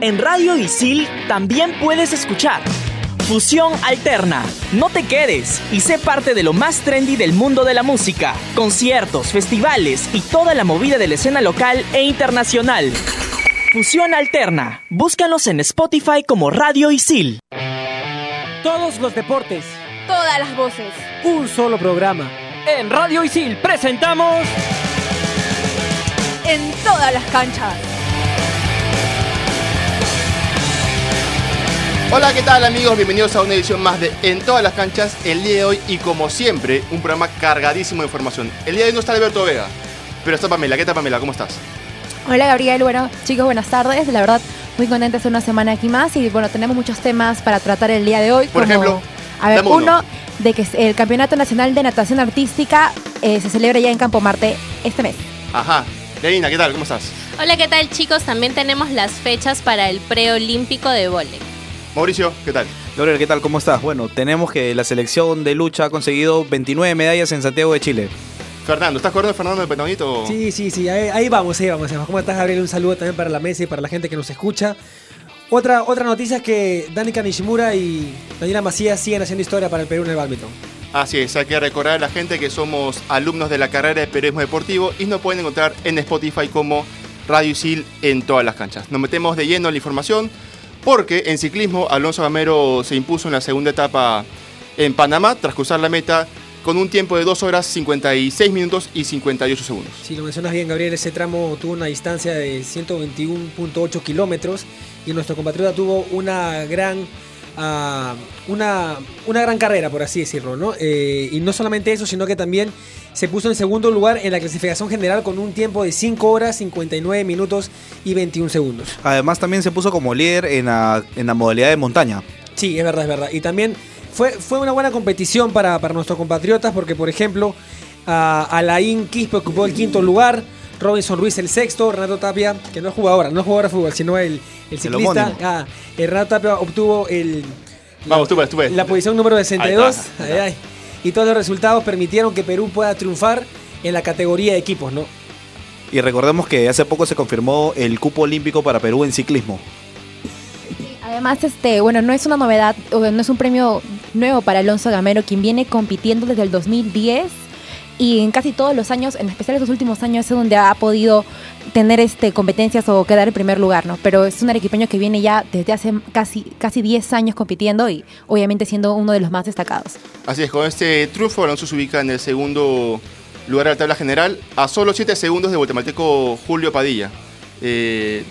En Radio Isil también puedes escuchar Fusión Alterna. No te quedes y sé parte de lo más trendy del mundo de la música. Conciertos, festivales y toda la movida de la escena local e internacional. Fusión Alterna. Búscanos en Spotify como Radio Isil. Todos los deportes. Todas las voces. Un solo programa. En Radio Isil presentamos... En todas las canchas. Hola, ¿qué tal amigos? Bienvenidos a una edición más de En todas las canchas. El día de hoy y como siempre, un programa cargadísimo de información. El día de hoy no está Alberto Vega, pero está Pamela. ¿Qué tal Pamela? ¿Cómo estás? Hola Gabriel, bueno chicos, buenas tardes. La verdad, muy contenta de estar una semana aquí más y bueno, tenemos muchos temas para tratar el día de hoy. Por como, ejemplo, a ver, uno de que el Campeonato Nacional de Natación Artística eh, se celebra ya en Campo Marte este mes. Ajá. Leina, ¿qué tal? ¿Cómo estás? Hola, ¿qué tal chicos? También tenemos las fechas para el preolímpico de vóley. Mauricio, ¿qué tal? Gabriel, ¿qué tal? ¿Cómo estás? Bueno, tenemos que la selección de lucha ha conseguido 29 medallas en Santiago de Chile. Fernando, ¿estás acordando de Fernando de Petonito? Sí, sí, sí, ahí, ahí vamos, ahí vamos. ¿Cómo estás, Gabriel? Un saludo también para la mesa y para la gente que nos escucha. Otra, otra noticia es que Danica Nishimura y Daniela Macías siguen haciendo historia para el Perú en el badminton. Así es, hay que recordar a la gente que somos alumnos de la carrera de periodismo deportivo y nos pueden encontrar en Spotify como Radio Isil en todas las canchas. Nos metemos de lleno en la información porque en ciclismo Alonso Gamero se impuso en la segunda etapa en Panamá tras cruzar la meta con un tiempo de 2 horas 56 minutos y 58 segundos. Si lo mencionas bien, Gabriel, ese tramo tuvo una distancia de 121.8 kilómetros y nuestro compatriota tuvo una gran, una, una gran carrera, por así decirlo, ¿no? Eh, y no solamente eso, sino que también se puso en segundo lugar en la clasificación general con un tiempo de 5 horas 59 minutos y 21 segundos. Además, también se puso como líder en la, en la modalidad de montaña. Sí, es verdad, es verdad. Y también fue, fue una buena competición para, para nuestros compatriotas porque, por ejemplo, a Alain Quispe ocupó el quinto lugar, Robinson Ruiz el sexto, Renato Tapia, que no es jugadora, no es jugador de fútbol, sino el, el ciclista. ah, el Renato Tapia obtuvo el, Vamos, tú ves, tú ves. la posición número 62. Ahí está, ahí Ay, ay. Y todos los resultados permitieron que Perú pueda triunfar en la categoría de equipos, ¿no? Y recordemos que hace poco se confirmó el cupo olímpico para Perú en ciclismo. Además, este, bueno, no es una novedad, o no es un premio nuevo para Alonso Gamero, quien viene compitiendo desde el 2010 y en casi todos los años, en especial estos últimos años, es donde ha podido tener este competencias o quedar en primer lugar, ¿no? Pero es un arequipeño que viene ya desde hace casi, casi 10 años compitiendo y obviamente siendo uno de los más destacados. Así es, con este triunfo Alonso se ubica en el segundo lugar de la tabla general a solo 7 segundos de guatemalteco Julio Padilla. Eh,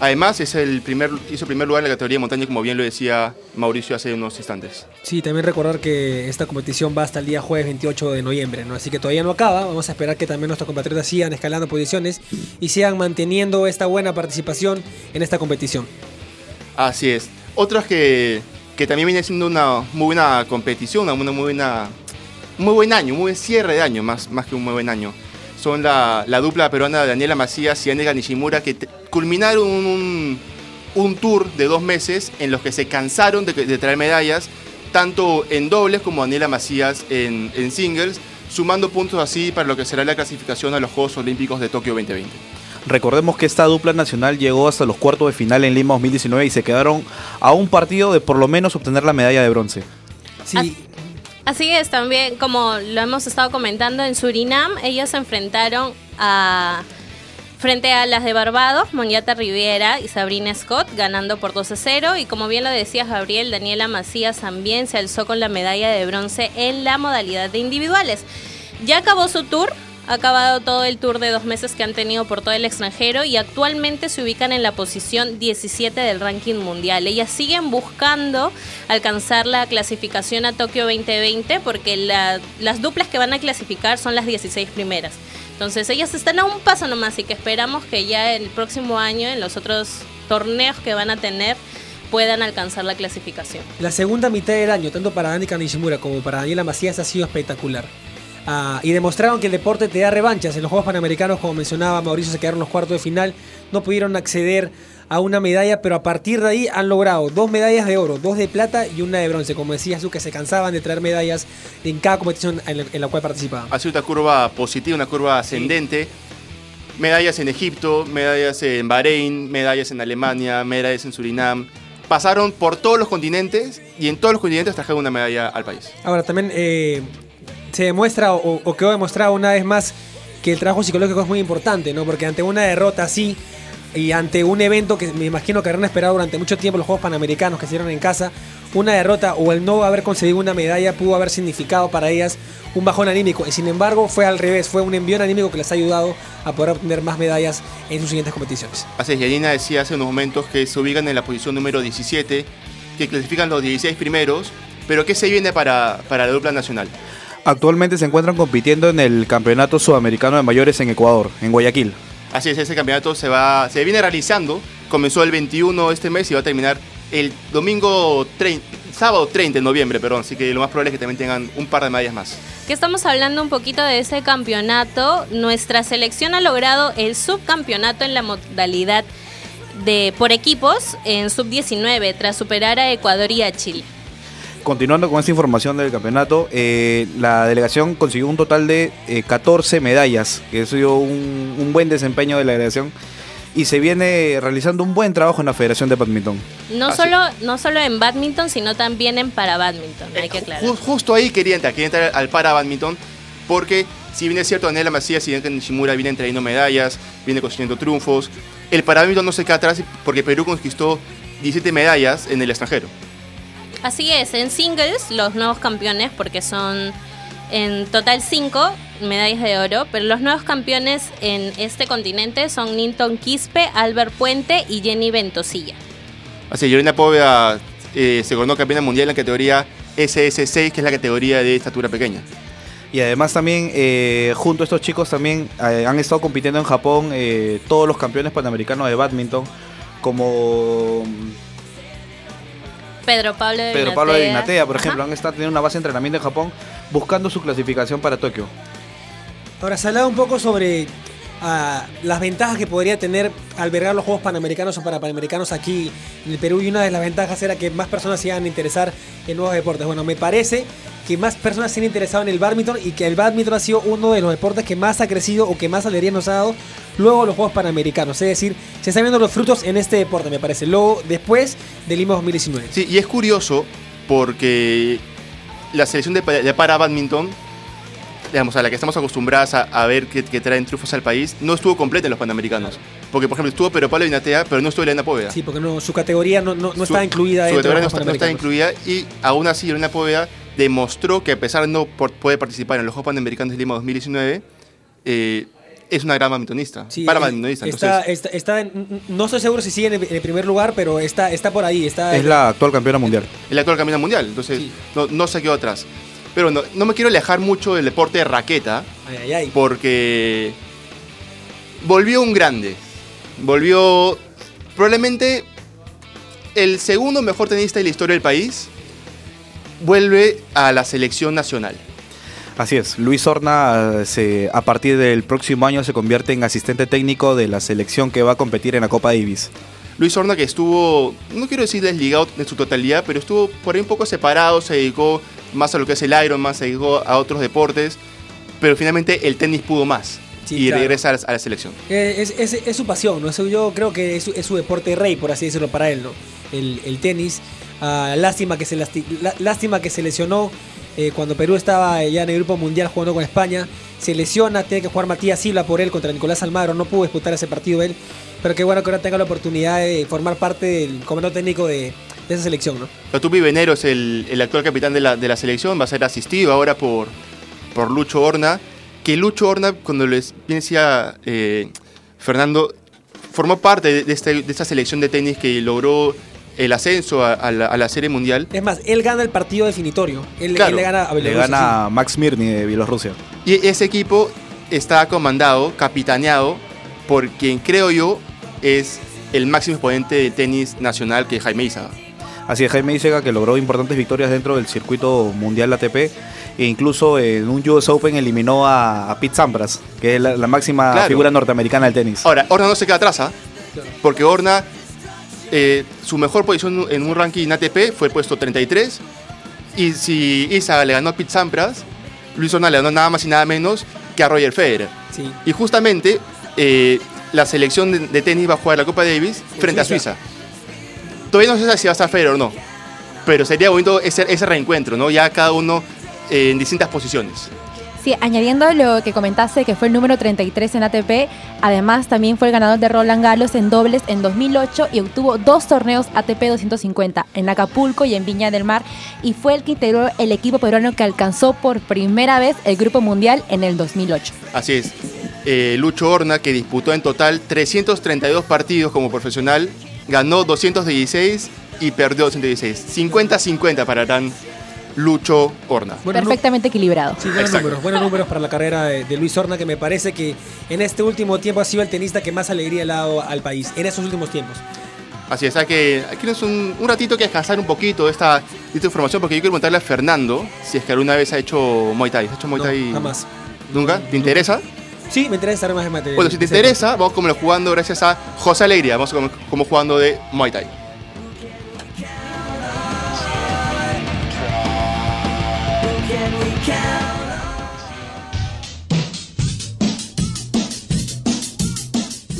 además, es el primer, hizo primer lugar en la categoría de montaña, como bien lo decía Mauricio hace unos instantes. Sí, también recordar que esta competición va hasta el día jueves 28 de noviembre, ¿no? Así que todavía no acaba. Vamos a esperar que también nuestros compatriotas sigan escalando posiciones y sigan manteniendo esta buena participación en esta competición. Así es. Otras que, que también viene siendo una muy buena competición, una muy buena, muy buen año, un muy buen cierre de año, más, más que un muy buen año. Son la, la dupla peruana Daniela Macías y Anega Nishimura que culminaron un, un tour de dos meses en los que se cansaron de, de traer medallas, tanto en dobles como Daniela Macías en, en singles, sumando puntos así para lo que será la clasificación a los Juegos Olímpicos de Tokio 2020. Recordemos que esta dupla nacional llegó hasta los cuartos de final en Lima 2019 y se quedaron a un partido de por lo menos obtener la medalla de bronce. Sí, Así es, también como lo hemos estado comentando en Surinam, ellas se enfrentaron a frente a las de Barbados, Moniata Riviera y Sabrina Scott, ganando por 2 a 0. Y como bien lo decía Gabriel, Daniela Macías también se alzó con la medalla de bronce en la modalidad de individuales. Ya acabó su tour, ha acabado todo el tour de dos meses que han tenido por todo el extranjero y actualmente se ubican en la posición 17 del ranking mundial. Ellas siguen buscando alcanzar la clasificación a Tokio 2020 porque la- las duplas que van a clasificar son las 16 primeras. Entonces ellas están a un paso nomás y que esperamos que ya el próximo año en los otros torneos que van a tener puedan alcanzar la clasificación. La segunda mitad del año, tanto para Danica Nishimura como para Daniela Macías, ha sido espectacular. Ah, y demostraron que el deporte te da revanchas. En los Juegos Panamericanos, como mencionaba Mauricio, se quedaron los cuartos de final. No pudieron acceder a una medalla, pero a partir de ahí han logrado dos medallas de oro, dos de plata y una de bronce. Como decías tú, que se cansaban de traer medallas en cada competición en la, en la cual participaban. Ha sido una curva positiva, una curva ascendente. medallas en Egipto, medallas en Bahrein, medallas en Alemania, medallas en Surinam. Pasaron por todos los continentes y en todos los continentes trajeron una medalla al país. Ahora, también eh, se demuestra o, o quedó demostrado una vez más que el trabajo psicológico es muy importante, ¿no? Porque ante una derrota así y ante un evento que me imagino que habrán esperado durante mucho tiempo los Juegos Panamericanos que se dieron en casa, una derrota o el no haber conseguido una medalla pudo haber significado para ellas un bajón anímico. Y sin embargo fue al revés, fue un envío anímico que les ha ayudado a poder obtener más medallas en sus siguientes competiciones. Así es, Yanina decía hace unos momentos que se ubican en la posición número 17, que clasifican los 16 primeros, pero ¿qué se viene para, para la dupla nacional? Actualmente se encuentran compitiendo en el Campeonato Sudamericano de Mayores en Ecuador, en Guayaquil. Así es, ese campeonato se, va, se viene realizando, comenzó el 21 de este mes y va a terminar el domingo 30, sábado 30 de noviembre, perdón, así que lo más probable es que también tengan un par de medallas más. Que estamos hablando un poquito de ese campeonato. Nuestra selección ha logrado el subcampeonato en la modalidad de por equipos en sub-19 tras superar a Ecuador y a Chile. Continuando con esta información del campeonato, eh, la delegación consiguió un total de eh, 14 medallas, que eso dio un, un buen desempeño de la delegación y se viene realizando un buen trabajo en la Federación de Badminton. No Así- solo, no solo en badminton, sino también en para badminton, hay que aclarar. Ju- justo ahí quería entrar, quería entrar al para badminton, porque si bien es cierto, Daniela Macías y Bianca Nishimura vienen trayendo medallas, viene consiguiendo triunfos, el para badminton no se queda atrás porque Perú conquistó 17 medallas en el extranjero. Así es, en singles los nuevos campeones, porque son en total cinco medallas de oro, pero los nuevos campeones en este continente son Ninton Quispe, Albert Puente y Jenny Ventosilla. Así, Lorena Poveda eh, se coronó campeona mundial en la categoría SS6, que es la categoría de estatura pequeña. Y además también, eh, junto a estos chicos también eh, han estado compitiendo en Japón eh, todos los campeones panamericanos de badminton, como Pedro Pablo de Pedro Pablo de Dinatea, por Ajá. ejemplo, han estado teniendo una base de entrenamiento en Japón buscando su clasificación para Tokio. Ahora, se hablaba un poco sobre las ventajas que podría tener albergar los Juegos Panamericanos o para Panamericanos aquí en el Perú y una de las ventajas era que más personas se iban a interesar en nuevos deportes. Bueno, me parece que más personas se han interesado en el badminton y que el badminton ha sido uno de los deportes que más ha crecido o que más alegría nos ha dado luego los Juegos Panamericanos. Es decir, se están viendo los frutos en este deporte, me parece, luego después del Lima 2019. Sí, y es curioso porque la selección de, de para badminton, digamos, a la que estamos acostumbradas a, a ver que, que traen triunfos al país, no estuvo completa en los Panamericanos. Porque, por ejemplo, estuvo Pedro Pablo Dinatea, pero no estuvo Elena Poveda. Sí, porque no, su categoría no, no, no Su- está incluida su de categoría los no Panamericanos. incluida y aún así Elena Poveda demostró que a pesar de no por- poder participar en los Juegos Panamericanos de Lima 2019, eh, es una gran badmintonista. Sí, para eh, badmintonista. Está, Entonces, está, está en- no estoy seguro si sigue en el, en el primer lugar, pero está, está por ahí. Está Es la actual campeona mundial. el actual campeón mundial. Entonces, Sí. no, no se quedó atrás. Pero no, no me quiero alejar mucho del deporte de raqueta, Ay, ay, ay. porque volvió un grande. Volvió probablemente el segundo mejor tenista de la historia del país. Vuelve a la selección nacional. Así es, Luis Horna se, a partir del próximo año se convierte en asistente técnico de la selección que va a competir en la Copa Davis. Luis Horna que estuvo, no quiero decir desligado en su totalidad, pero estuvo por ahí un poco separado, se dedicó más a lo que es el Ironman, se dedicó a otros deportes, pero finalmente el tenis pudo más Sí, y claro. regresa a la, a la selección. Eh, Es, es- es su pasión, ¿no? Eso yo creo que es, su- es su deporte rey, por así decirlo, para él, ¿no? El, el tenis. Ah, lástima, que se lasti- lástima que se lesionó eh, cuando Perú estaba ya en el grupo mundial jugando con España. Se lesiona, tiene que jugar Matías Silva por él contra Nicolás Almagro. No pudo disputar ese partido él. Pero qué bueno que ahora tenga la oportunidad de formar parte del comando técnico de, de esa selección, ¿no? Latupi Venero es el, el actual capitán de la, de la selección, va a ser asistido ahora por, por Lucho Horna, que Lucho Horna, cuando les bien decía eh, Fernando, formó parte de, este- de esta selección de tenis que logró el ascenso a, a la, a la Serie Mundial. Es más, él gana el partido definitorio. Él, Claro, él le gana a Le Bielorrusia, gana a Max Mirny de Bielorrusia. Y ese equipo está comandado, capitaneado, por quien creo yo es el máximo exponente de tenis nacional que es Jaime Izaga. Así es, Jaime Isega que logró importantes victorias dentro del circuito mundial ATP e incluso en un US Open eliminó a, a Pete Sampras, que es la, la máxima Claro. figura norteamericana del tenis. Ahora, Horna no se queda atrás, ¿ah? porque Horna, eh, su mejor posición en un ranking ATP fue el puesto 33. Y si Isa le ganó a Pete Sampras, Luis Horna le ganó nada más y nada menos que a Roger Federer. Sí. Y justamente eh, la selección de, de tenis va a jugar la Copa Davis frente a Suiza. Todavía no sé si va a estar Federer o no, pero sería bonito ese, ese reencuentro, ¿no? Ya cada uno eh, en distintas posiciones. Sí, añadiendo lo que comentaste, que fue el número 33 en ATP, además también fue el ganador de Roland Garros en dobles en 2008 y obtuvo dos torneos ATP 250 en Acapulco y en Viña del Mar y fue el que integró el equipo peruano que alcanzó por primera vez el Grupo Mundial en el 2008. Así es. Eh, Lucho Horna, que disputó en total 332 partidos como profesional, ganó 216 y perdió 216. 50-50 para gran Lucho Horna. Bueno, Perfectamente equilibrado. Sí, buenos Exacto. números, buenos números para la carrera de, de Luis Horna, que me parece que en este último tiempo ha sido el tenista que más alegría le ha dado al país, en estos últimos tiempos. Así es, hay que, aquí un, un ratito que descansar un poquito de esta, de esta información, porque yo quiero preguntarle a Fernando si es que alguna vez ha hecho Muay Thai. ¿Has hecho Muay No, Thai? jamás. ¿Nunca? ¿Te interesa? Sí, me interesa saber más de materia. Bueno, si te interesa, vamos como jugando gracias a José Alegría, vamos como, como jugando de Muay Thai.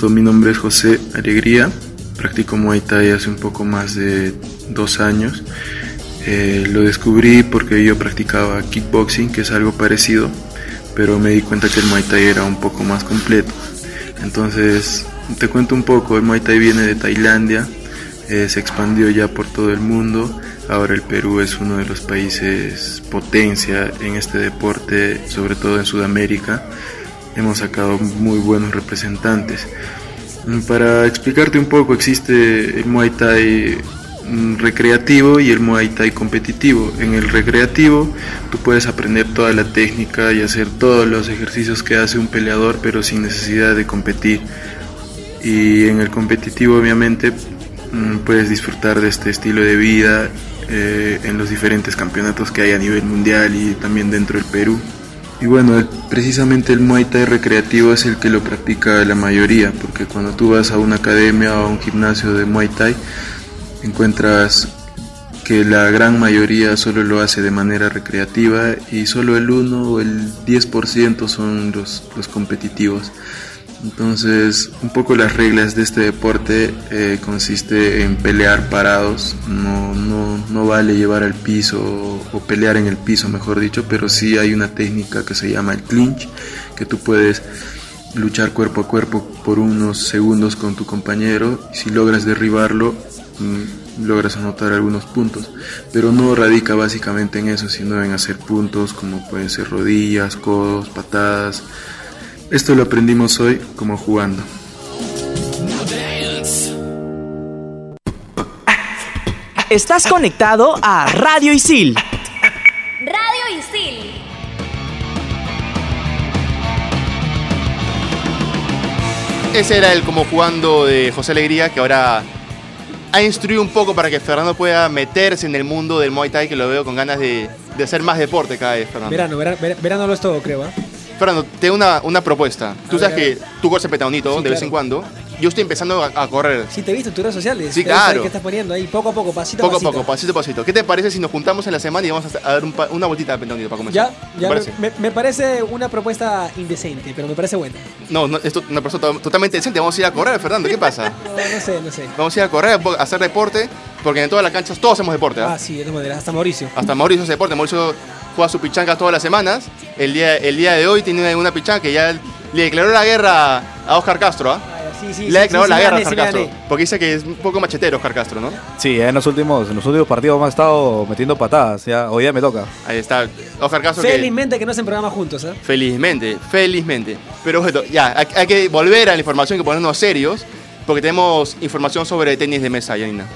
Mi nombre es José Alegría, practico Muay Thai hace un poco más de dos años. Eh, lo descubrí porque yo practicaba kickboxing, que es algo parecido, pero me di cuenta que el Muay Thai era un poco más completo. Entonces, te cuento un poco, el Muay Thai viene de Tailandia, eh, se expandió ya por todo el mundo, ahora el Perú es uno de los países potencia en este deporte, sobre todo en Sudamérica. Hemos sacado muy buenos representantes. Mm, Para explicarte un poco, existe el Muay Thai recreativo y el Muay Thai competitivo. En el recreativo tú puedes aprender toda la técnica y hacer todos los ejercicios que hace un peleador, pero sin necesidad de competir. Y en el competitivo, obviamente, mm, puedes disfrutar de este estilo de vida eh, en los diferentes campeonatos que hay a nivel mundial y también dentro del Perú. Y bueno, precisamente el Muay Thai recreativo es el que lo practica la mayoría, porque cuando tú vas a una academia o a un gimnasio de Muay Thai, encuentras que la gran mayoría solo lo hace de manera recreativa y solo el 1 o el 10% son los, los competitivos. Entonces, un poco las reglas de este deporte eh, consiste en pelear parados, no, no, no vale llevar al piso o, o pelear en el piso, mejor dicho, pero sí hay una técnica que se llama el clinch, que tú puedes luchar cuerpo a cuerpo por unos segundos con tu compañero y si logras derribarlo, logras anotar algunos puntos, pero no radica básicamente en eso, sino en hacer puntos como pueden ser rodillas, codos, patadas. Esto lo aprendimos hoy como jugando. Estás conectado a Radio Isil. Radio Isil. Ese era el como jugando de José Alegría, que ahora ha instruido un poco para que Fernando pueda meterse en el mundo del Muay Thai, que lo veo con ganas de, de hacer más deporte cada vez, Fernando. Verano, vera- vera- verano lo es todo, creo. ¿ah? Fernando, tengo una, una propuesta. Tú A sabes ver, que tú corres petaunito Sí, de vez en cuando. Yo estoy empezando a, a correr. Sí, te he visto en tus redes sociales. Sí, claro. que estás poniendo ahí, poco a poco, pasito Poco a a pasito. poco, pasito a pasito. ¿Qué te parece si nos juntamos en la semana y vamos a a dar un pa- una vueltita de pentaunito para comenzar? Ya, ¿Te ya parece? me, me parece una propuesta indecente, pero me parece buena. No, no, esto es una to- totalmente decente. Vamos a ir a correr, Fernando. ¿Qué pasa? No, no sé, no sé. Vamos a ir a correr, a hacer deporte, porque en todas las canchas todos hacemos deporte. ¿ah? Ah, sí, de todas maneras, hasta Mauricio. Hasta Mauricio hace deporte. Mauricio juega su pichanga todas las semanas. El día, el día de hoy tiene una, pichanga que ya le declaró la guerra a Oscar Castro. ¿ah? Ah, sí, sí, le sí, sí, la sí, guerra gané, Oscar sí, Castro. Porque dice que es un poco machetero Oscar Castro, ¿no? Sí, en los últimos, en los últimos partidos me ha estado metiendo patadas. Ya, hoy día me toca. Ahí está. Oscar Castro que- Felizmente que no hacen programa juntos, ¿ah? Felizmente, felizmente. Pero bueno, ya, hay, hay que volver a la información y ponernos serios, porque tenemos información sobre tenis de mesa, Yanina.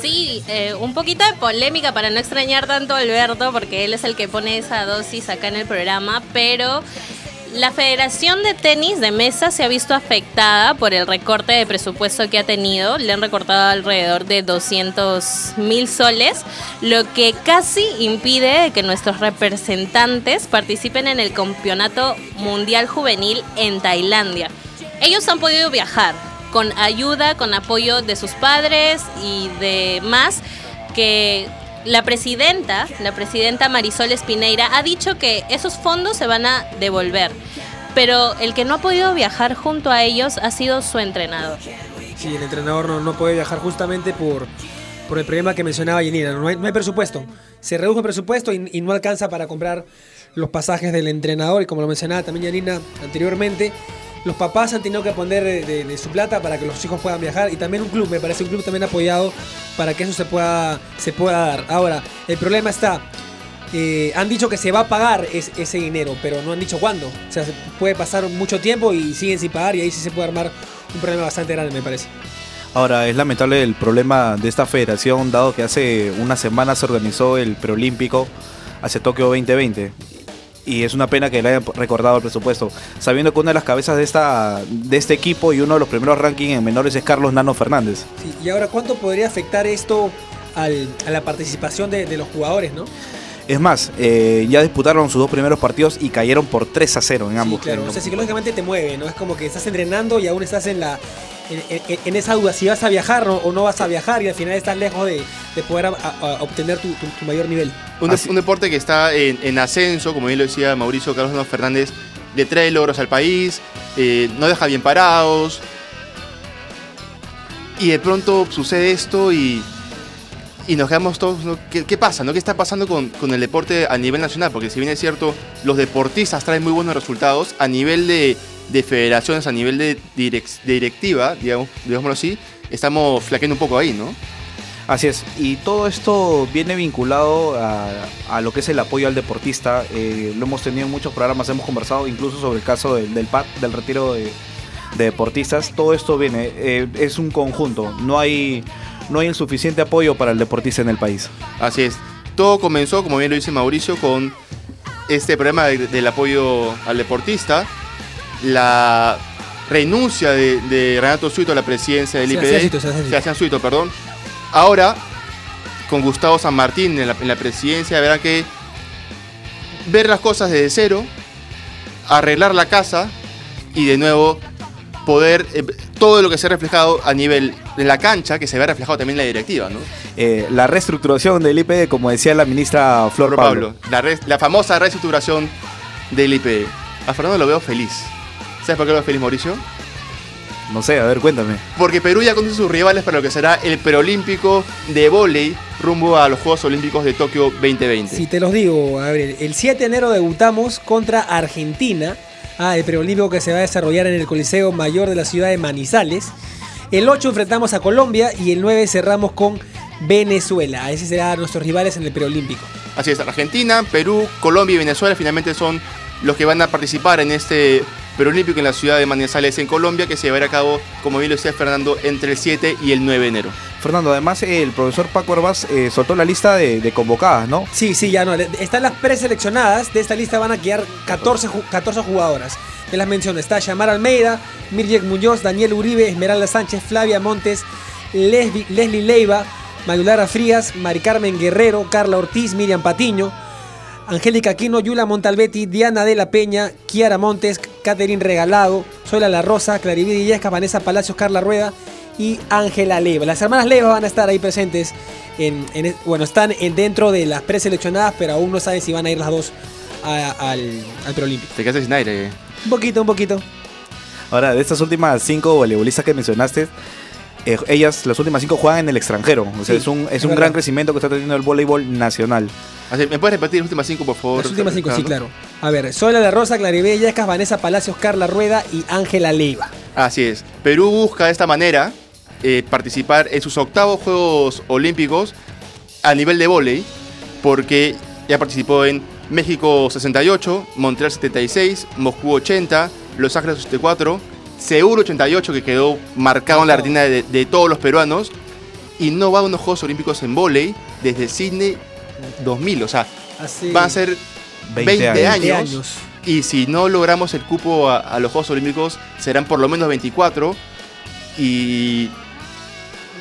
Sí, eh, un poquito de polémica para no extrañar tanto a Alberto, porque él es el que pone esa dosis acá en el programa, pero la Federación de Tenis de Mesa se ha visto afectada por el recorte de presupuesto que ha tenido. Le han recortado alrededor de 200 mil soles, lo que casi impide que nuestros representantes participen en el Campeonato Mundial Juvenil en Tailandia. Ellos han podido viajar con ayuda, con apoyo de sus padres y de más que la presidenta, la presidenta Marisol Espineira, ha dicho que esos fondos se van a devolver. pero el que no ha podido viajar junto a ellos ha sido su entrenador. Sí, el entrenador no, no puede viajar justamente por, por el problema que mencionaba hay, no hay presupuesto. Se redujo el presupuesto y, y no alcanza para comprar los pasajes del entrenador. Y como lo mencionaba también Yanina anteriormente, los papás han tenido que poner de, su plata para que los hijos puedan viajar. Y también un club, me parece un club también apoyado para que eso se pueda, se pueda dar. Ahora, el problema está. eh, han dicho que se va a pagar es- ese dinero, pero no han dicho cuándo. O sea, se puede pasar mucho tiempo y siguen sin pagar y ahí sí se puede armar un problema bastante grande, me parece. Ahora, es lamentable el problema de esta federación, dado que hace una semana se organizó el preolímpico hacia Tokio 2020. Y es una pena que le hayan recordado el presupuesto, sabiendo que una de las cabezas de, esta, de este equipo y uno de los primeros rankings en menores es Carlos Nano Fernández. Sí, y ahora, ¿cuánto podría afectar esto al- a la participación de, de los jugadores, no? Es más, eh, ya disputaron sus dos primeros partidos y cayeron por 3 a 0 en ambos. Sí, claro. O sea, psicológicamente te mueve, ¿no? Es como que estás entrenando y aún estás en la en, en- en esa duda si vas a viajar o, o no vas a viajar y al final estás lejos de, de poder a- a- a obtener tu, tu- tu mayor nivel. Un, deporte que está en, en ascenso, como bien lo decía Mauricio Carlos Fernández, le trae logros al país, eh, no deja bien parados. Y de pronto sucede esto y, y nos quedamos todos. ¿no? ¿Qué, qué pasa? ¿no? ¿Qué está pasando con, con el deporte a nivel nacional? Porque si bien es cierto, los deportistas traen muy buenos resultados, a nivel de, de federaciones, a nivel de, direc- de directiva, digamos, digámoslo así, estamos flaqueando un poco ahí, ¿no? Así es, y todo esto viene vinculado a, a lo que es el apoyo al deportista. Eh, lo hemos tenido en muchos programas, hemos conversado incluso sobre el caso del, del PAD, del retiro de, de deportistas. Todo esto viene, eh, es un conjunto, no hay, no hay el suficiente apoyo para el deportista en el país. Así es. Todo comenzó, como bien lo dice Mauricio, con este problema de- del apoyo al deportista, la renuncia de, de Renato Suito a la presidencia del IPD, Sebastián Suito. Perdón. Ahora, con Gustavo San Martín en la, en la presidencia, verán que ver las cosas desde cero, arreglar la casa y de nuevo poder eh, todo lo que se ha reflejado a nivel de la cancha, que se ve reflejado también en la directiva, ¿no? Eh, la reestructuración del IPD, como decía la ministra Flor, Pablo. Pablo. La, la famosa reestructuración del IPD. A Fernando lo veo feliz. ¿Sabes por qué lo feliz, Mauricio? No sé, a ver, cuéntame. Porque Perú ya conoce sus rivales para lo que será el preolímpico de vóley rumbo a los Juegos Olímpicos de Tokio 2020. Si te los digo, Gabriel, el 7 de enero debutamos contra Argentina, ah, el preolímpico que se va a desarrollar en el Coliseo Mayor de la ciudad de Manizales. El 8 enfrentamos a Colombia y el 9 cerramos con Venezuela. Ese serán nuestros rivales en el preolímpico. Así es, Argentina, Perú, Colombia y Venezuela finalmente son los que van a participar en este preolímpico en la ciudad de Manizales en Colombia que se llevará a cabo, como bien lo decía Fernando, entre el 7 y el 9 de enero. Fernando, además el profesor Paco Herbaz eh, soltó la lista de, de convocadas, ¿no? Sí, sí, ya no. Están las preseleccionadas. De esta lista van a quedar 14, ju- 14 jugadoras. De las menciono está Yamar Almeida, Mirjek Muñoz, Daniel Uribe, Esmeralda Sánchez, Flavia Montes, Lesbi- Leslie Leiva, Mayulara Frías, Mari Carmen Guerrero, Carla Ortiz, Miriam Patiño, Angélica Aquino, Yula Montalbetti, Diana de la Peña, Kiara Montes, Catherine Regalado, Soyla La Rosa, Claribel Illesca, Vanessa Palacios, Carla Rueda y Ángela Leiva. Las hermanas Leiva van a estar ahí presentes. En, en- bueno, están en- dentro de las preseleccionadas, pero aún no saben si van a ir las dos a- al, al preolímpico. Te quedaste sin aire. Un poquito, un poquito. Ahora, de estas últimas cinco voleibolistas que mencionaste, eh, ellas, las últimas cinco, juegan en el extranjero. O sea, Sí, es un, es un gran crecimiento que está teniendo el voleibol nacional. Así, ¿Me puedes repetir las últimas cinco, por favor? Las últimas cinco, sí, claro. A ver, Soyla La Rosa, Claribel Illesca, Vanessa Palacios, Carla Rueda y Ángela Leiva. Así es. Perú busca de esta manera eh, participar en sus octavos Juegos Olímpicos a nivel de vóley, porque ya participó en México 68, Montreal 76, Moscú 80, Los Ángeles 84, Seúl 88, que quedó marcado en la retina de, de todos los peruanos, y no va a unos Juegos Olímpicos en vóley desde Sydney 2000. O sea, Así, van a ser 20 20, años. años. 20 años. Y si no logramos el cupo a, a los Juegos Olímpicos, serán por lo menos 24. Y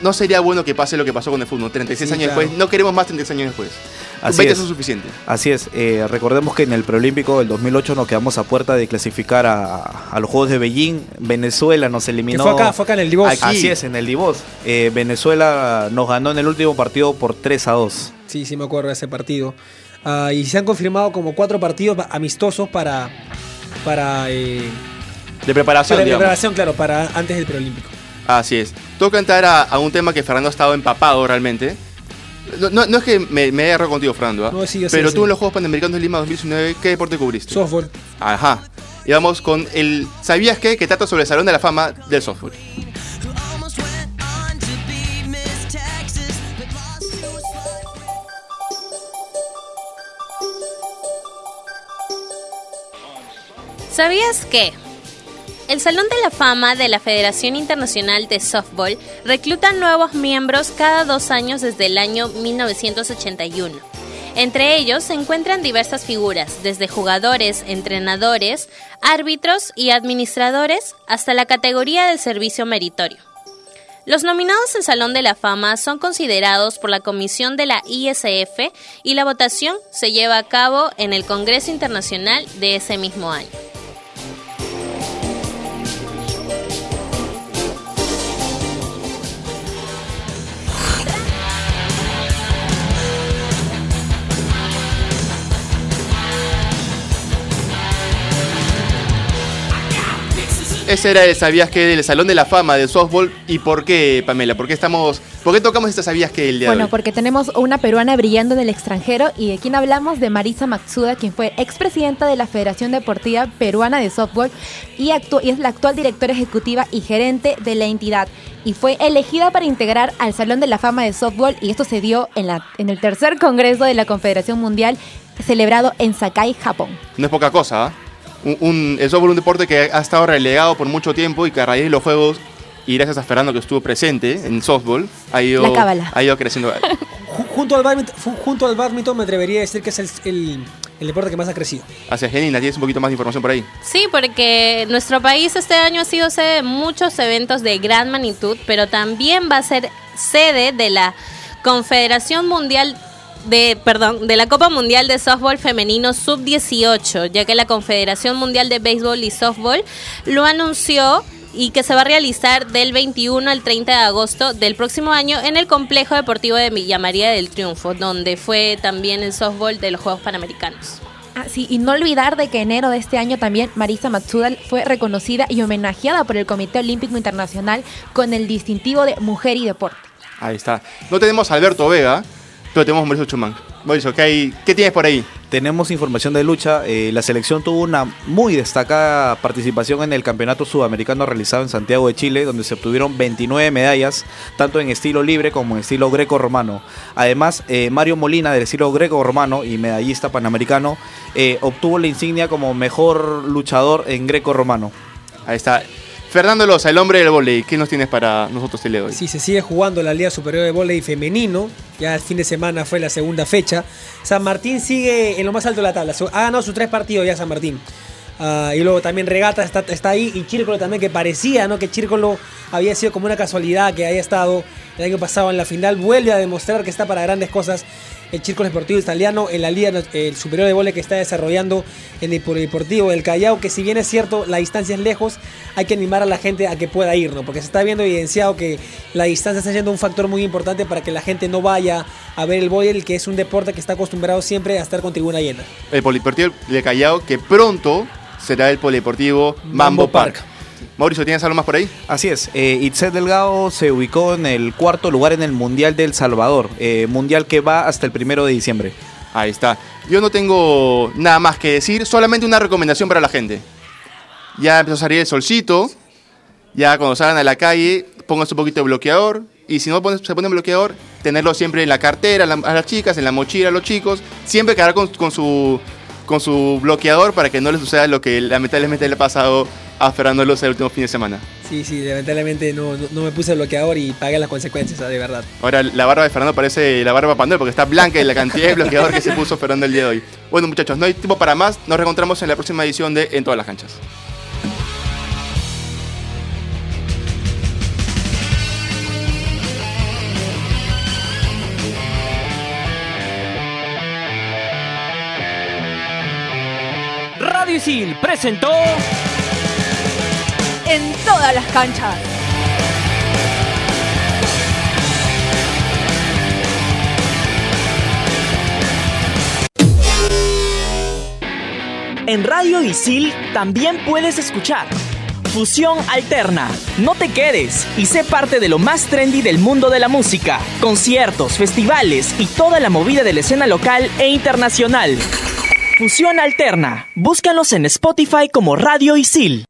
no sería bueno que pase lo que pasó con el fútbol. 36 Sí, años claro. después, no queremos más 36 años después. Así 20 es. son suficientes. Así es, eh, recordemos que en el preolímpico del 2008 nos quedamos a puerta de clasificar a, a los Juegos de Beijing. Venezuela nos Que eliminó. fue acá, fue acá en el Divos. Aquí. Así es, en el Divos. Eh, Venezuela nos ganó en el último partido por 3 a 2. Sí, sí me acuerdo de ese partido. Ah, y se han confirmado como cuatro partidos amistosos para, para, eh, De preparación, para digamos. preparación, claro, para antes del preolímpico. Así es. Toca entrar a, a un tema que Fernando ha estado empapado realmente. No, no- no es que me, me haya errado contigo, Fernando, ¿ah? No, sí, pero yo tú en los Juegos Panamericanos de Lima 2019, ¿qué deporte cubriste? Softball. Ajá. Y vamos con el ¿Sabías qué? Que trata sobre el Salón de la Fama del softball. ¿Sabías que? El Salón de la Fama de la Federación Internacional de Softball recluta nuevos miembros cada dos años desde el año 1981. Entre ellos se encuentran diversas figuras, desde jugadores, entrenadores, árbitros y administradores hasta la categoría del servicio meritorio. Los nominados al Salón de la Fama son considerados por la comisión de la ISF y la votación se lleva a cabo en el Congreso Internacional de ese mismo año. Ese era el ¿Sabías qué? del Salón de la Fama del softball. ¿Y por qué, Pamela? ¿Por qué, estamos, ¿por qué tocamos esta ¿Sabías qué? el día de Bueno, hoy? porque tenemos una peruana brillando en el extranjero y de quien hablamos de Marisa Matsuda, quien fue expresidenta de la Federación Deportiva Peruana de Softball y, y es la actual directora ejecutiva y gerente de la entidad. Y fue elegida para integrar al Salón de la Fama de Softball y esto se dio en, la, en el tercer Congreso de la Confederación Mundial celebrado en Sakai, Japón. No es poca cosa, ¿ah? Un, un- el softball es un deporte que ha estado relegado por mucho tiempo y que a raíz de los juegos, y gracias a Fernando que estuvo presente en softball, ha ido, ha ido creciendo. Ju- Junto al, badminton, junto al badminton me atrevería a decir que es el, el- el deporte que más ha crecido. Hacia Genina, tienes un poquito más de información por ahí. Sí, porque nuestro país este año ha sido sede de muchos eventos de gran magnitud, pero también va a ser sede de la Confederación Mundial de, perdón, de la Copa Mundial de Softball Femenino Sub-18, ya que la Confederación Mundial de Béisbol y Softball lo anunció y que se va a realizar del 21 al 30 de agosto del próximo año en el Complejo Deportivo de Villa María del Triunfo, donde fue también el softball de los Juegos Panamericanos. Ah, sí, y no olvidar de que enero de este año también Marisa Matsuda fue reconocida y homenajeada por el Comité Olímpico Internacional con el distintivo de Mujer y Deporte. Ahí está. No tenemos a Alberto Vega, pero tenemos a Mauricio Chumán. Mauricio, ¿qué, hay, ¿qué tienes por ahí? Tenemos información de lucha. eh, la selección tuvo una muy destacada participación en el Campeonato Sudamericano realizado en Santiago de Chile, donde se obtuvieron 29 medallas, tanto en estilo libre como en estilo greco-romano. Además, eh, Mario Molina, del estilo greco-romano y medallista panamericano, eh, obtuvo la insignia como mejor luchador en greco-romano. Ahí está. Fernando Loza, el hombre del volei. ¿Qué nos tienes para nosotros el hoy? Sí, se sigue jugando la Liga Superior de Volley Femenino. Ya el fin de semana fue la segunda fecha. San Martín sigue en lo más alto de la tabla. Ha ganado sus tres partidos ya San Martín. Ah, y luego también Regata está, está ahí. Y Chírcolo también, que parecía ¿no? que Chírcolo había sido como una casualidad que haya estado el año pasado en la final. Vuelve a demostrar que está para grandes cosas el Círculo Deportivo Italiano en la Liga el Superior de Volley que está desarrollando en el Polideportivo del Callao. Que si bien es cierto, la distancia es lejos, hay que animar a la gente a que pueda ir, ¿no? Porque se está viendo evidenciado que la distancia está siendo un factor muy importante para que la gente no vaya a ver el volley, que es un deporte que está acostumbrado siempre a estar con tribuna llena. El Polideportivo de Callao, que pronto será el Polideportivo Mambo. Park. Mauricio, ¿tienes algo más por ahí? Así es, eh, Itzel Delgado se ubicó en el cuarto lugar en el Mundial del Salvador, eh, mundial que va hasta el primero de diciembre. Ahí está. Yo no tengo nada más que decir, solamente una recomendación para la gente. Ya empezó a salir el solcito, ya cuando salgan a la calle, pónganse un poquito de bloqueador. Y si no se ponen bloqueador, tenerlo siempre en la cartera, a las chicas, en la mochila a los chicos. Siempre cargar con, con su, con su bloqueador para que no les suceda lo que lamentablemente le ha pasado a Fernando Loza el último fin de semana. Sí, sí, lamentablemente no, no, no me puse bloqueador y pagué las consecuencias, ah, de verdad. Ahora la barba de Fernando parece la barba Pandora porque está blanca y la cantidad de bloqueador que se puso Fernando el día de hoy. Bueno muchachos, no hay tiempo para más. Nos reencontramos en la próxima edición de En todas las canchas. Radio Isil presentó En todas las canchas. En Radio Isil también puedes escuchar Fusión Alterna. No te quedes y sé parte de lo más trendy del mundo de la música. Conciertos, festivales y toda la movida de la escena local e internacional. Fusión Alterna. Búscanos en Spotify como Radio Isil.